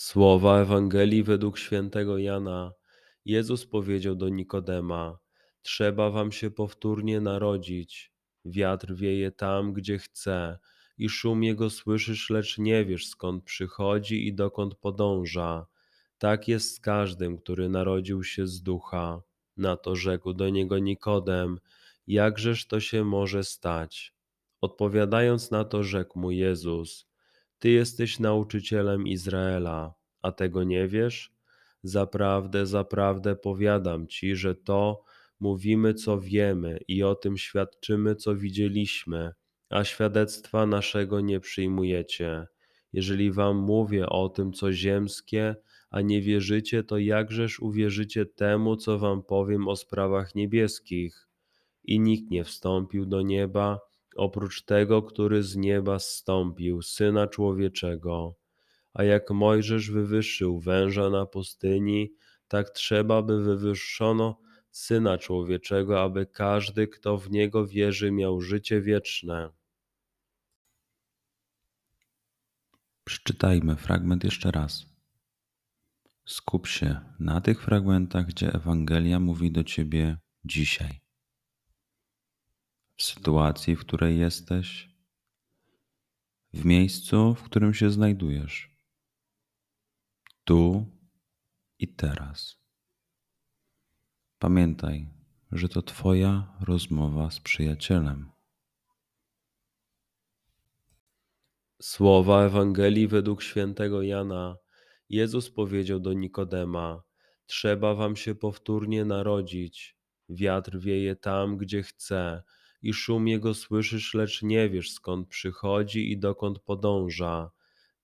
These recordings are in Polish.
Słowa Ewangelii według świętego Jana. Jezus powiedział do Nikodema: Trzeba wam się powtórnie narodzić. Wiatr wieje tam, gdzie chce, i szum jego słyszysz, lecz nie wiesz skąd przychodzi i dokąd podąża. Tak jest z każdym, który narodził się z ducha. Na to rzekł do niego Nikodem: Jakżeż to się może stać? Odpowiadając na to, rzekł mu Jezus: Ty jesteś nauczycielem Izraela, a tego nie wiesz? Zaprawdę, zaprawdę powiadam ci, że to, Mówimy, co wiemy i o tym świadczymy, co widzieliśmy, a świadectwa naszego nie przyjmujecie. Jeżeli wam mówię o tym, co ziemskie, a nie wierzycie, to jakżeż uwierzycie temu, co wam powiem o sprawach niebieskich? I nikt nie wstąpił do nieba, oprócz tego, który z nieba zstąpił, Syna Człowieczego. A jak Mojżesz wywyższył węża na pustyni, tak trzeba by wywyższono Syna Człowieczego, aby każdy, kto w Niego wierzy, miał życie wieczne. Przeczytajmy fragment jeszcze raz. Skup się na tych fragmentach, gdzie Ewangelia mówi do Ciebie dzisiaj. W sytuacji, w której jesteś, w miejscu, w którym się znajdujesz, tu i teraz. Pamiętaj, że to Twoja rozmowa z przyjacielem. Słowa Ewangelii według świętego Jana. Jezus powiedział do Nikodema: Trzeba wam się powtórnie narodzić. Wiatr wieje tam, gdzie chce, i szum jego słyszysz, lecz nie wiesz skąd przychodzi i dokąd podąża.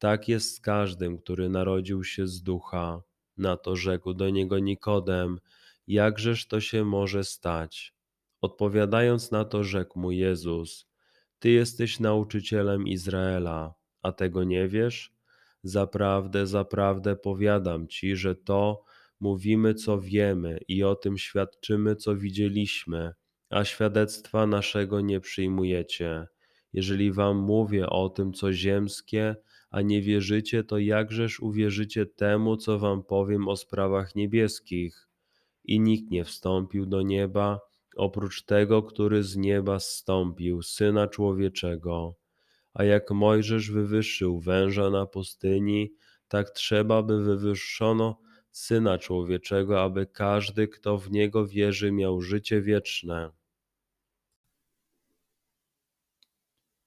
Tak jest z każdym, który narodził się z ducha. Na to rzekł do niego Nikodem: jakżeż to się może stać? Odpowiadając na to, rzekł mu Jezus: Ty jesteś nauczycielem Izraela, a tego nie wiesz? Zaprawdę, zaprawdę powiadam ci, że to mówimy, co wiemy i o tym świadczymy, co widzieliśmy, a świadectwa naszego nie przyjmujecie. Jeżeli wam mówię o tym, co ziemskie, a nie wierzycie, to jakżeż uwierzycie temu, co wam powiem o sprawach niebieskich? i nikt nie wstąpił do nieba, oprócz tego, który z nieba zstąpił, Syna Człowieczego. A jak Mojżesz wywyższył węża na pustyni, tak trzeba by wywyższono Syna Człowieczego, aby każdy, kto w Niego wierzy, miał życie wieczne.